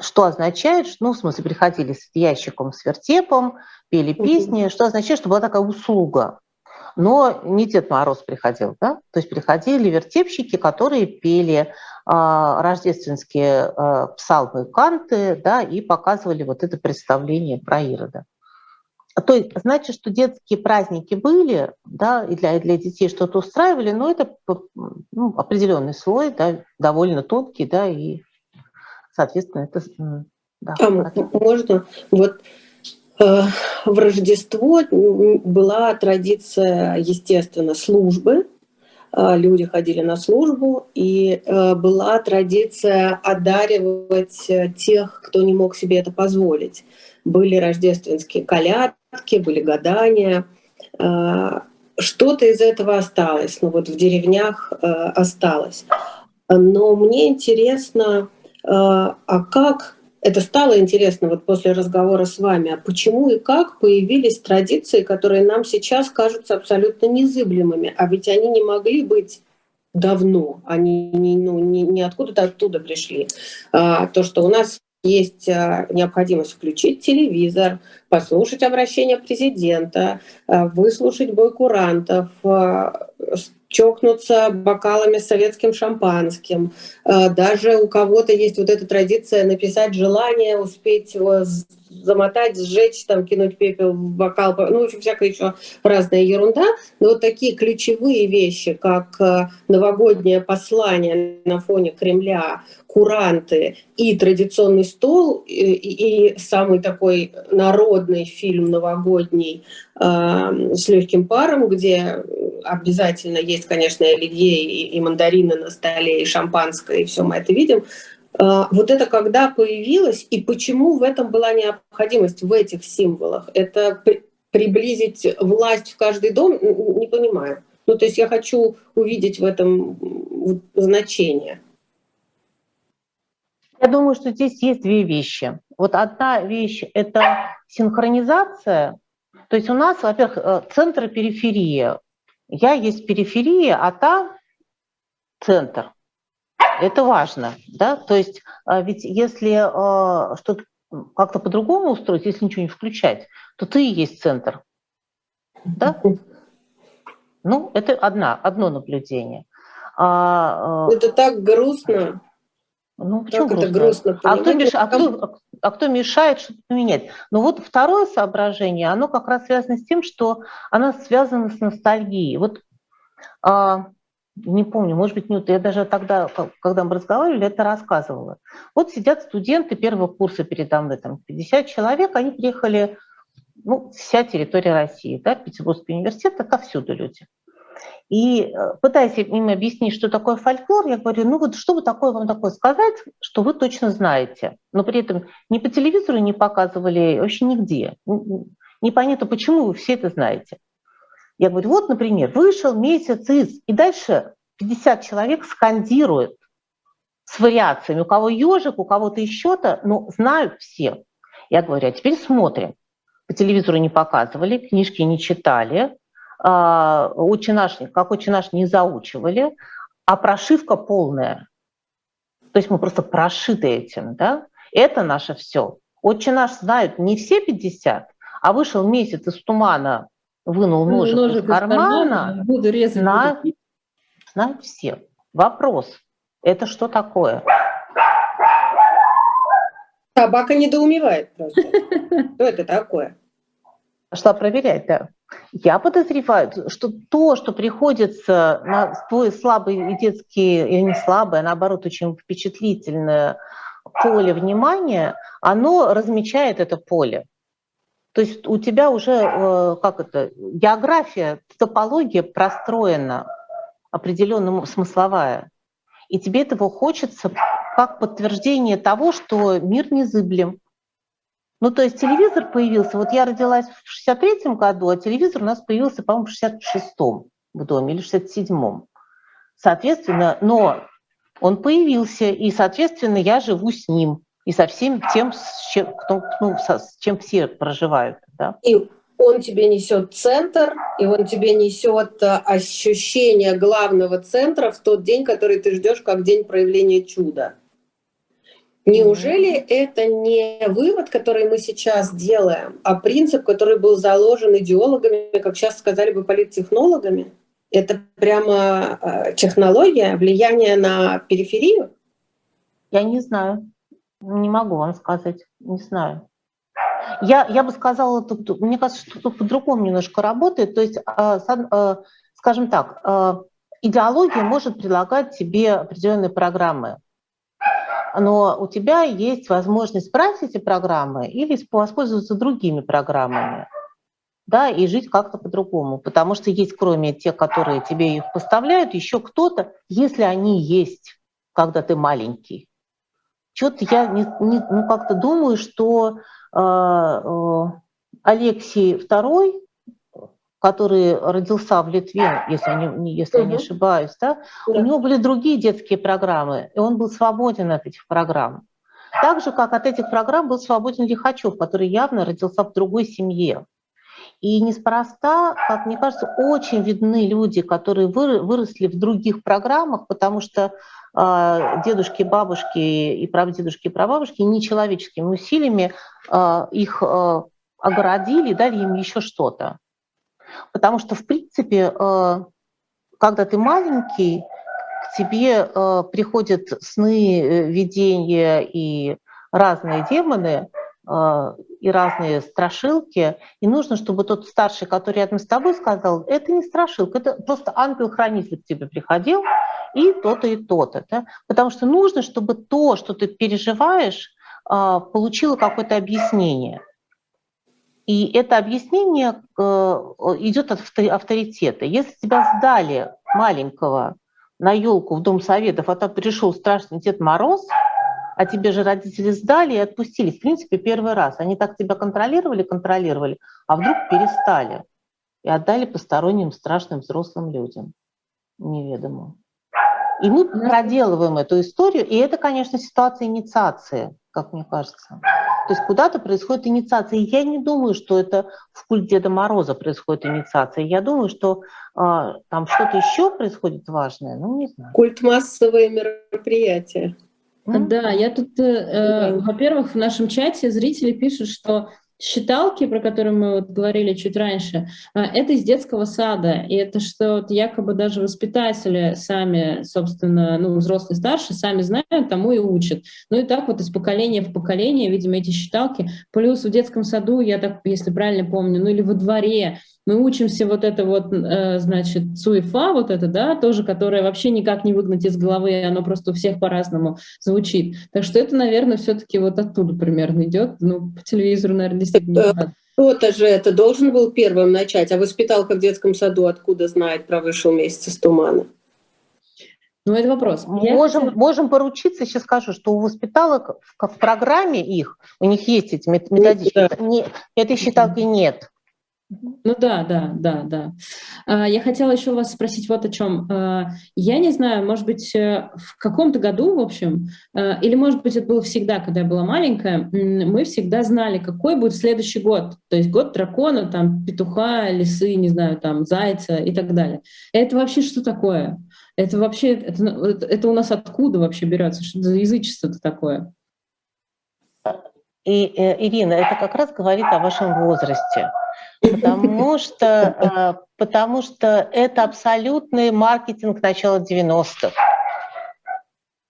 Что означает, ну, в смысле, приходили с ящиком, с вертепом, пели песни, что означает, что была такая услуга. Но не Дед Мороз приходил, да? То есть приходили вертепщики, которые пели а, рождественские а, псалмы и канты, да, и показывали вот это представление про Ирода. То есть, значит, что детские праздники были, да, и для, для детей что-то устраивали, но это ну, определенный слой, да, довольно тонкий, да, и, соответственно, это...
Да, а, можно? Вот в Рождество была традиция, естественно, службы, Э, люди ходили на службу, и э, была традиция одаривать э, тех, кто не мог себе это позволить. Были рождественские колядки, были гадания. Что-то из этого осталось, ну вот в деревнях осталось. Но мне интересно, а как это стало интересно вот после разговора с вами, а почему и как появились традиции, которые нам сейчас кажутся абсолютно незыблемыми, а ведь они не могли быть давно, они не, ну, не, не откуда-то оттуда пришли. А, то, что у нас есть а, необходимость включить телевизор, послушать обращение президента, а, выслушать бой курантов, а, чокнуться бокалами с советским шампанским. Э, даже у кого-то есть вот эта традиция написать желание, успеть его замотать, сжечь, там, кинуть пепел в бокал, ну, в общем, всякая еще разная ерунда. Но вот такие ключевые вещи, как э, новогоднее послание на фоне Кремля, куранты и традиционный стол, и, и самый такой народный фильм новогодний э, с легким паром, где обязательно есть, конечно, оливье, и, и мандарины на столе, и шампанское, и все мы это видим. А, вот это когда появилось, и почему в этом была необходимость, в этих символах? Это при, приблизить власть в каждый дом? Не понимаю. Ну, то есть я хочу увидеть в этом значение.
Я думаю, что здесь есть две вещи. Вот одна вещь – это синхронизация. То есть у нас, во-первых, э, центр и периферия. Я есть периферия, а та центр. Это важно, да? То есть а, ведь если э, что-то как-то по-другому устроить, если ничего не включать, то ты и есть центр, да? Ну, это одна, одно наблюдение.
А, это так грустно.
Ну, почему грустно? это грустно? А кто, меш... а, кто, а кто мешает что-то поменять? Ну вот второе соображение, оно как раз связано с тем, что оно связано с ностальгией. Вот А, не помню, может быть, Нюта, я даже тогда, когда мы разговаривали, это рассказывала. Вот сидят студенты первого курса передо мной, там 50 человек, они приехали, ну, вся территория России, да, Петербургский университет, отовсюду люди. И э, пытаясь им объяснить, что такое фольклор, я говорю, ну вот что бы такое вам такое сказать, что вы точно знаете. Но при этом ни по телевизору не показывали, вообще нигде. Непонятно, почему вы все это знаете. Я говорю, вот, например, вышел месяц из, и дальше 50 человек скандируют с вариациями. У кого ежик, у кого-то еще-то, но знают все. Я говорю, а теперь смотрим. По телевизору не показывали, книжки не читали, а, отче наш, как отче наш не заучивали, а прошивка полная. То есть мы просто прошиты этим, да? Это наше все. Отче наш знают не все 50, а вышел месяц из тумана, вынул ну, ножик, ножик из кармана, кармана буду резать, буду... знают все. Вопрос, это что такое?
Собака недоумевает просто. Что это такое?
Пошла проверять, да. Я подозреваю, что то, что приходится на твой слабый детский, или не слабый, а наоборот очень впечатлительное поле внимания, оно размечает это поле. То есть у тебя уже, э, как это, география, топология простроена определенным смысловая. И тебе этого хочется как подтверждение того, что мир незыблем, ну, то есть телевизор появился, вот я родилась в 63-м году, а телевизор у нас появился, по-моему, в 66-м в доме или в 67-м. Соответственно, но он появился, и, соответственно, я живу с ним и со всем тем, с чем, ну, со, с чем все проживают. Да?
И он тебе несет центр, и он тебе несет э, ощущение главного центра в тот день, который ты ждешь как день проявления чуда. Неужели это не вывод, который мы сейчас делаем, а принцип, который был заложен идеологами, как сейчас сказали бы политтехнологами? Это прямо э, технология, влияние на периферию?
Я не знаю. Не могу вам сказать. Не знаю. Я, я бы сказала, тут, мне кажется, что тут по-другому немножко работает. То есть, э, э, скажем так, идеология может предлагать тебе определенные программы но у тебя есть возможность брать эти программы или воспользоваться другими программами, да, и жить как-то по-другому, потому что есть, кроме тех, которые тебе их поставляют, еще кто-то, если они есть, когда ты маленький. Что-то я не, не, ну, как-то думаю, что э, э, Алексей II который родился в Литве, если, не, если я не ошибаюсь, да, у него были другие детские программы, и он был свободен от этих программ. Так же, как от этих программ был свободен Лихачев, который явно родился в другой семье. И неспроста, как мне кажется, очень видны люди, которые выросли в других программах, потому что дедушки, бабушки и прадедушки и прабабушки нечеловеческими усилиями э, их э, огородили, дали им еще что-то. Потому что, в принципе, когда ты маленький, к тебе приходят сны, э, видения и разные демоны, и разные страшилки, и нужно, чтобы тот старший, который рядом с тобой, сказал, это не страшилка, это просто ангел-хранитель к тебе приходил, и то-то, и то-то. Да? Потому что нужно, чтобы то, что ты переживаешь, получило какое-то объяснение. И это объяснение э, идет от авторитета. Если тебя сдали маленького на елку в Дом Советов, а там пришел страшный Дед Мороз, а тебе же родители сдали и отпустили. В принципе, первый раз. Они так тебя контролировали, контролировали, а вдруг перестали и отдали посторонним страшным взрослым людям неведомым. И мы проделываем эту историю, и это, конечно, ситуация инициации, как мне кажется. То есть куда-то происходит инициация. И я не думаю, что это в культ Деда Мороза происходит инициация. Я думаю, что э, там что-то еще происходит важное. Ну, не знаю.
Культ массовые мероприятия.
Да, я тут, э, э, во-первых, в нашем чате зрители пишут, что считалки, про которые мы вот говорили чуть раньше, а, это из детского сада. И это что вот якобы даже воспитатели сами, собственно, ну, взрослые, старшие, сами знают, тому и учат. Ну и так вот из поколения в поколение, видимо, эти считалки. Плюс в детском саду, я так, если правильно помню, ну или во дворе, мы учимся вот это вот, э, значит, цуефа, вот это, да, тоже, которое вообще никак не выгнать из головы, оно просто у всех по-разному звучит. Так что это, наверное, все-таки вот оттуда примерно идет. Ну, по телевизору, наверное, не
надо. Кто-то же это должен был первым начать, а воспиталка в детском саду откуда знает про вышел месяц из тумана?
Ну, это вопрос. Можем, Я... можем поручиться, сейчас скажу, что у воспиталок в, в программе их, у них есть эти методички, да. не, этой считалки нет.
Ну да, да, да, да. А, я хотела еще вас спросить вот о чем. А, я не знаю, может быть, э, в каком-то году, в общем, а, или, может быть, это было всегда, когда я была маленькая, мы всегда знали, какой будет следующий год. То есть год дракона, там, петуха, лисы, не знаю, там, зайца и так далее. Это вообще что такое? Это вообще, это, это у нас откуда вообще берется? Что за язычество-то такое?
И, э, Ирина, это как раз говорит о вашем возрасте. Потому что, э, потому что это абсолютный маркетинг начала 90-х.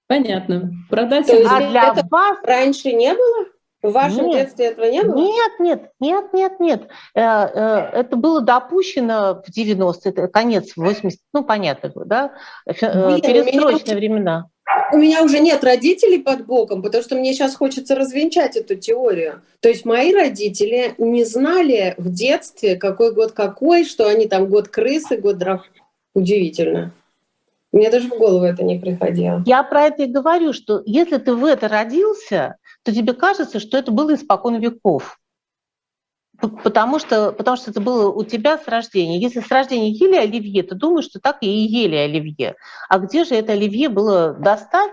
Понятно.
Продать есть, а для это вас раньше не было? В вашем нет, детстве этого не было?
Нет, нет, нет, нет, нет. Э, это было допущено в 90-е, это конец 80 ну, понятно, да, перестроечные времена
у меня уже нет родителей под боком, потому что мне сейчас хочется развенчать эту теорию. То есть мои родители не знали в детстве, какой год какой, что они там год крысы, год драк. Удивительно. Мне даже в голову это не приходило.
Я про это и говорю, что если ты в это родился, то тебе кажется, что это было испокон веков. Потому что, потому что это было у тебя с рождения. Если с рождения ели оливье, то думаешь, что так и ели оливье. А где же это оливье было достать,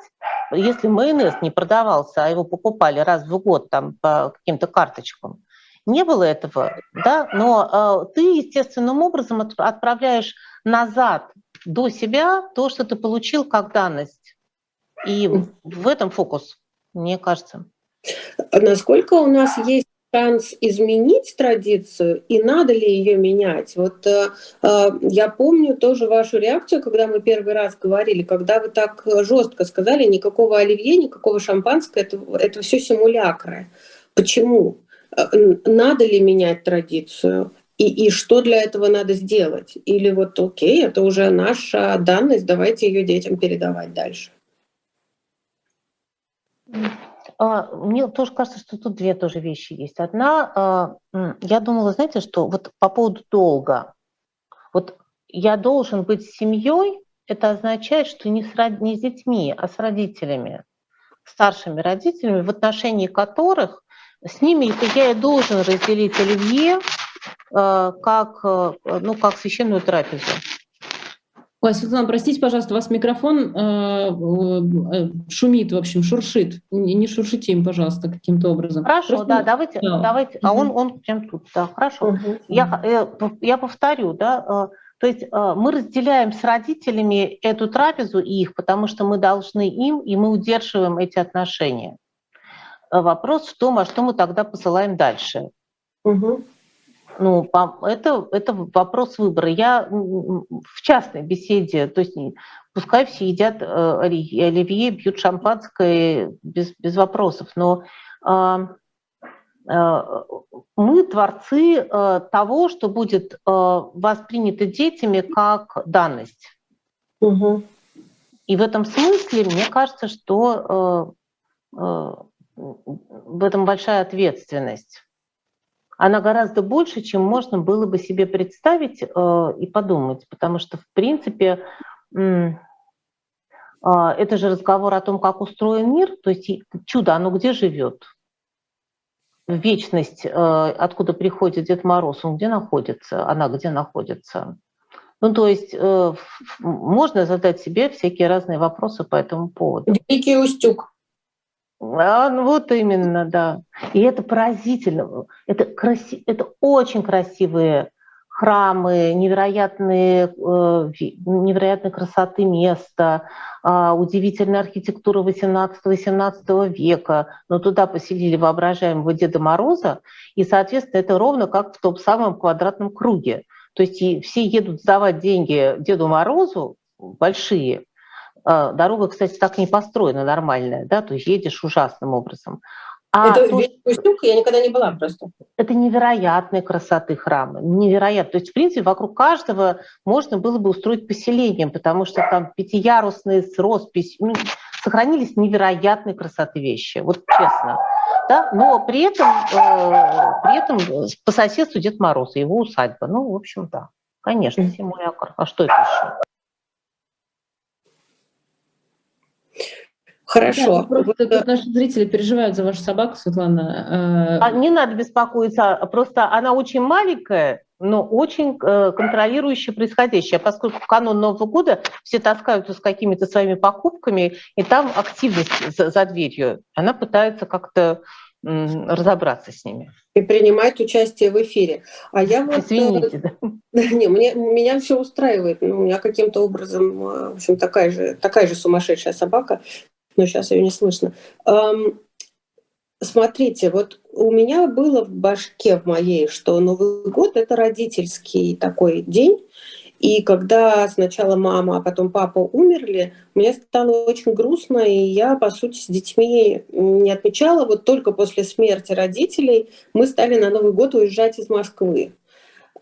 если майонез не продавался, а его покупали раз в год там по каким-то карточкам? Не было этого, да, но э, ты естественным образом отправляешь назад до себя то, что ты получил как данность. И в этом фокус, мне кажется.
Насколько у нас есть шанс изменить традицию и надо ли ее менять? Вот э, э, я помню тоже вашу реакцию, когда мы первый раз говорили, когда вы так жестко сказали, никакого оливье, никакого шампанского, это, это все симулякры. Почему? Э, надо ли менять традицию? И, и что для этого надо сделать? Или вот окей, это уже наша данность, давайте ее детям передавать дальше.
А, мне тоже кажется, что тут две тоже вещи есть. Одна, а, я думала, знаете, что вот по поводу долга. Вот я должен быть с семьей, это означает, что не с, не с детьми, а с родителями, старшими родителями, в отношении которых с ними я и должен разделить оливье а, как, ну, как священную трапезу.
Ой, Светлана, простите, пожалуйста, у вас микрофон э, э, шумит, в общем, шуршит. Не, не шуршите им, пожалуйста, каким-то образом.
Хорошо, Просто... да, давайте, да. давайте. А он, он прям тут, да, хорошо. Угу. Я, э, я повторю, да, э, то есть э, мы разделяем с родителями эту трапезу и их, потому что мы должны им, и мы удерживаем эти отношения. Вопрос в том, а что мы тогда посылаем дальше. Угу. Ну, это, это вопрос выбора. Я в частной беседе, то есть пускай все едят э, оливье, пьют шампанское без, без вопросов, но э, э, мы творцы э, того, что будет э, воспринято детьми как данность. Угу. И в этом смысле мне кажется, что в этом большая ответственность она гораздо больше, чем можно было бы себе представить э, и подумать, потому что, в принципе, э, это же разговор о том, как устроен мир, то есть чудо, оно где живет? Вечность, э, откуда приходит Дед Мороз, он где находится, она где находится? Ну, то есть э, можно задать себе всякие разные вопросы по этому поводу.
Великий Устюг.
А, ну вот именно, да. И это поразительно. Это, краси... это очень красивые храмы, невероятные, э, невероятной красоты места, э, удивительная архитектура 18-18 века. Но туда поселили воображаемого Деда Мороза, и, соответственно, это ровно как в том самом квадратном круге. То есть все едут сдавать деньги Деду Морозу, большие, Дорога, кстати, так не построена нормальная, да, то есть едешь ужасным образом.
А это то, Устюг, я никогда не была просто.
Это невероятной красоты храмы, невероятно. То есть, в принципе, вокруг каждого можно было бы устроить поселение, потому что там пятиярусные с роспись, ну, сохранились невероятной красоты вещи, вот честно. Да? Но при этом, э, при этом по соседству Дед Мороз и его усадьба. Ну, в общем, да, конечно, симулятор. А что это еще?
Хорошо. Да, просто вот, наши зрители переживают за вашу собаку, Светлана.
Э, а, не надо беспокоиться, просто она очень маленькая, но очень э, контролирующая происходящее, поскольку в канун Нового года все таскаются с какими-то своими покупками, и там активность за, за дверью. Она пытается как-то разобраться с ними.
И принимать участие в эфире. А я вот...
Извините, да.
Не, мне, меня все устраивает. Ну, у меня каким-то образом, в общем, такая же, такая же сумасшедшая собака но сейчас ее не слышно. Смотрите, вот у меня было в башке в моей, что Новый год это родительский такой день, и когда сначала мама, а потом папа умерли, мне стало очень грустно, и я, по сути, с детьми не отмечала. Вот только после смерти родителей мы стали на Новый год уезжать из Москвы.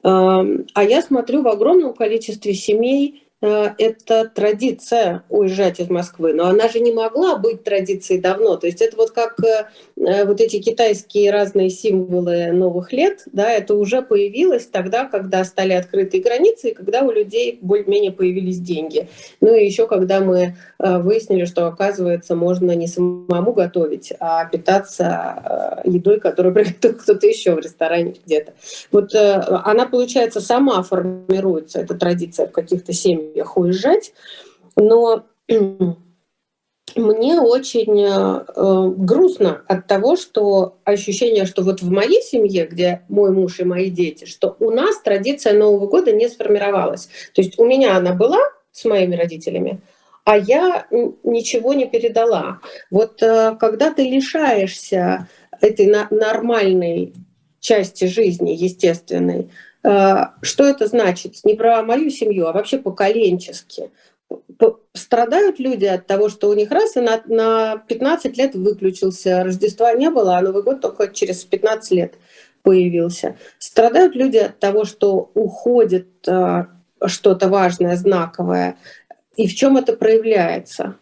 А я смотрю в огромном количестве семей, это традиция уезжать из Москвы, но она же не могла быть традицией давно. То есть это вот как э, э, вот эти китайские разные символы новых лет, да, это уже появилось тогда, когда стали открытые границы, и когда у людей более-менее появились деньги. Ну и еще когда мы выяснили, что, оказывается, можно не самому готовить, а питаться едой, которую приготовил кто-то еще в ресторане где-то. Вот она, получается, сама формируется, эта традиция в каких-то семьях семьях уезжать, но мне очень э, грустно от того, что ощущение, что вот в моей семье, где мой муж и мои дети, что у нас традиция Нового года не сформировалась. То есть у меня она была с моими родителями, а я ничего не передала. Вот э, когда ты лишаешься этой на нормальной части жизни, естественной, Э, что это значит? Не про мою семью, а вообще поколенчески. Страдают люди от того, что у них раз и на, на 15 лет выключился, Рождества не было, а Новый год только через 15 лет появился. Страдают люди от того, что уходит э, что-то важное, знаковое. И в чем это проявляется?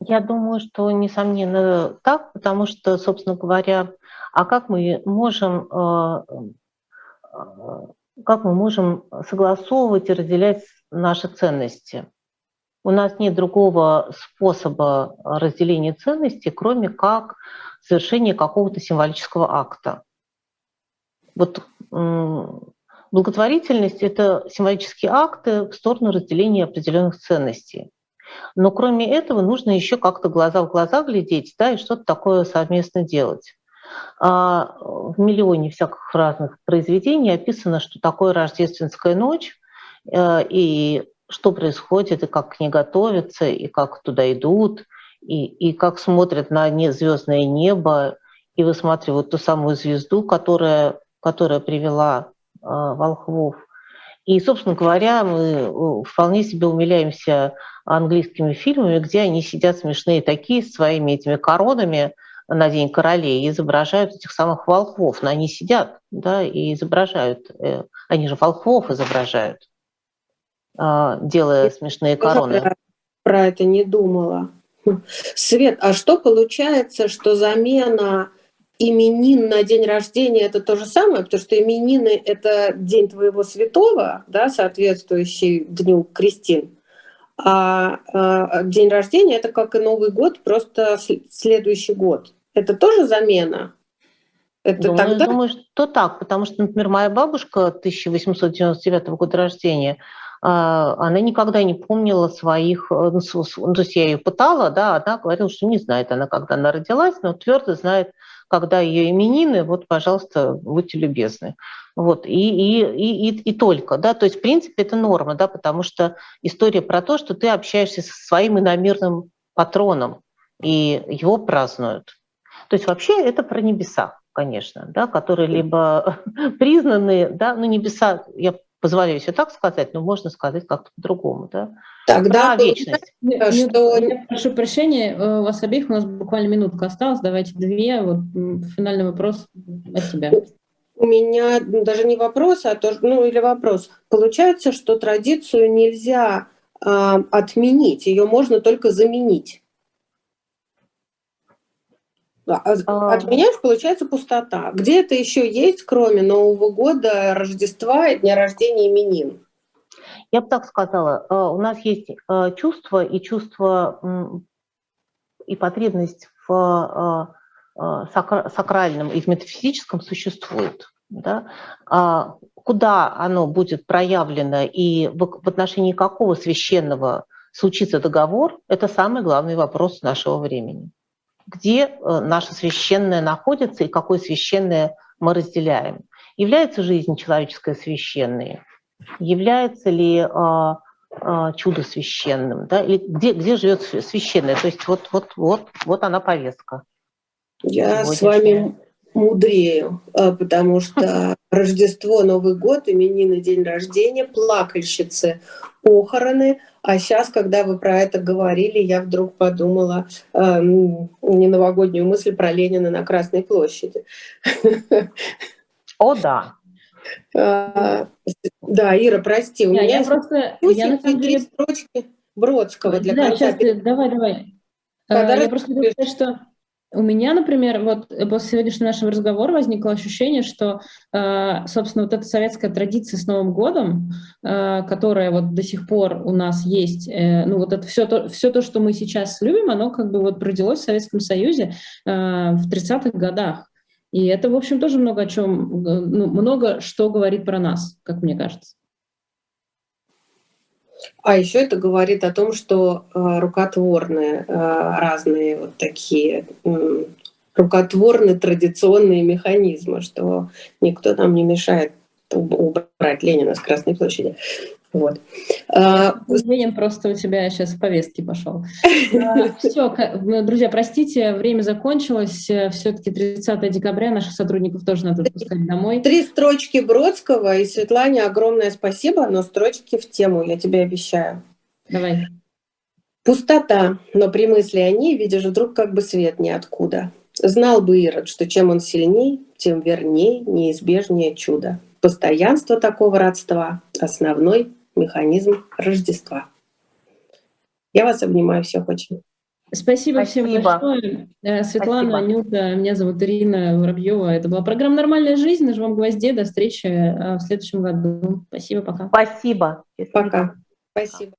Я думаю, что несомненно так, потому что, собственно говоря, а как мы можем э, как мы можем согласовывать и разделять наши ценности. У нас нет другого способа разделения ценностей, кроме как совершения какого-то символического акта. Вот благотворительность – это символические акты в сторону разделения определенных ценностей. Но кроме этого нужно еще как-то глаза в глаза глядеть да, и что-то такое совместно делать. А, в миллионе всяких разных произведений описано, что такое рождественская ночь, э, и что происходит, и как к ней готовятся, и как туда идут, и, и как смотрят на звездное небо, и высматривают ту самую звезду, которая, которая привела э, волхвов. И, собственно говоря, мы вполне себе умиляемся английскими фильмами, где они сидят смешные такие с своими этими коронами – на День королей и изображают этих самых волхвов. Но они сидят да, и изображают, э, они же волхвов изображают, а, делая Я смешные короны.
Про, про это не думала. Свет, а что получается, что замена именин на день рождения это то же самое, потому что именины это день твоего святого, да, соответствующий дню Кристин, а, а день рождения это как и Новый год, просто следующий год. Это тоже замена?
Это думаю, тогда... думаю, что так, потому что, например, моя бабушка 1899 года рождения, а, она никогда не помнила своих, э, ну, то есть я ее пытала, да, она говорила, что не знает она, когда она родилась, но твердо знает, когда ее именины, вот, пожалуйста, будьте любезны. Вот, и, и, и, и, и только, да, то есть, в принципе, это норма, да, потому что история про то, что ты общаешься со своим иномирным патроном, и его празднуют. То есть вообще это про небеса, конечно, да, которые либо признаны, да, ну небеса, я позволяю себе так сказать, но можно сказать как-то по-другому, да.
Тогда про вечность. Что... Я прошу прощения, э, у вас обеих у нас буквально минутка осталась, давайте две, вот финальный вопрос от тебя.
У меня ну, даже не вопрос, а то, ну или вопрос. Получается, что традицию нельзя э, отменить, ее можно только заменить. А, а отменяешь, получается пустота. Где это еще есть, кроме Нового года, Рождества и дня рождения именин?
Я бы так сказала, у нас есть чувство и чувство и потребность в сакральном и в метафизическом существует. Да? А куда оно будет проявлено и в отношении какого священного случится договор, это самый главный вопрос нашего времени где э, наше священное находится и какое священное мы разделяем. Является жизнь человеческая священной? Является ли э, э, чудо священным? Да? Или где, где живет священное? То есть вот, вот, вот, вот она повестка.
Я с вами мудрею, потому что Рождество, Новый год, именины, день рождения, плакальщицы, похороны. А сейчас, когда вы про это говорили, я вдруг подумала э, не новогоднюю мысль про Ленина на Красной площади.
О, да.
А, да, Ира, прости, у меня просто деле строчки Бродского
для конца. Сейчас давай, давай. Когда я просто что у меня, например, вот после сегодняшнего нашего разговора возникло ощущение, что, э, собственно, вот эта советская традиция с Новым годом, э, которая вот до сих пор у нас есть, э, ну вот это все то, все то, что мы сейчас любим, оно как бы вот родилось в Советском Союзе в 30-х годах. И это, в общем, тоже много о чем, ну, много что говорит про нас, как мне кажется.
А еще это говорит о том, что э, рукотворные э, разные вот такие рукотворные традиционные механизмы, что никто нам не мешает убрать Ленина с Красной площади. Вот.
Извинением просто у тебя сейчас в повестке пошел. А, Все, друзья, простите, время закончилось. Все-таки 30 декабря наших сотрудников тоже надо отпускать домой.
Три строчки Бродского и Светлане огромное спасибо, но строчки в тему, я тебе обещаю.
Давай.
Пустота, но при мысли о ней видишь вдруг как бы свет ниоткуда. Знал бы Ирод, что чем он сильней, тем верней, неизбежнее чудо. Постоянство такого родства – основной механизм Рождества. Я вас обнимаю всех очень.
Спасибо, Спасибо. всем большое. Э, Светлана, Спасибо. Анюта, меня зовут Ирина Воробьева. Это была программа «Нормальная жизнь». На живом гвозде. До встречи э, в следующем году. Спасибо, пока.
Спасибо.
Пока. Спасибо.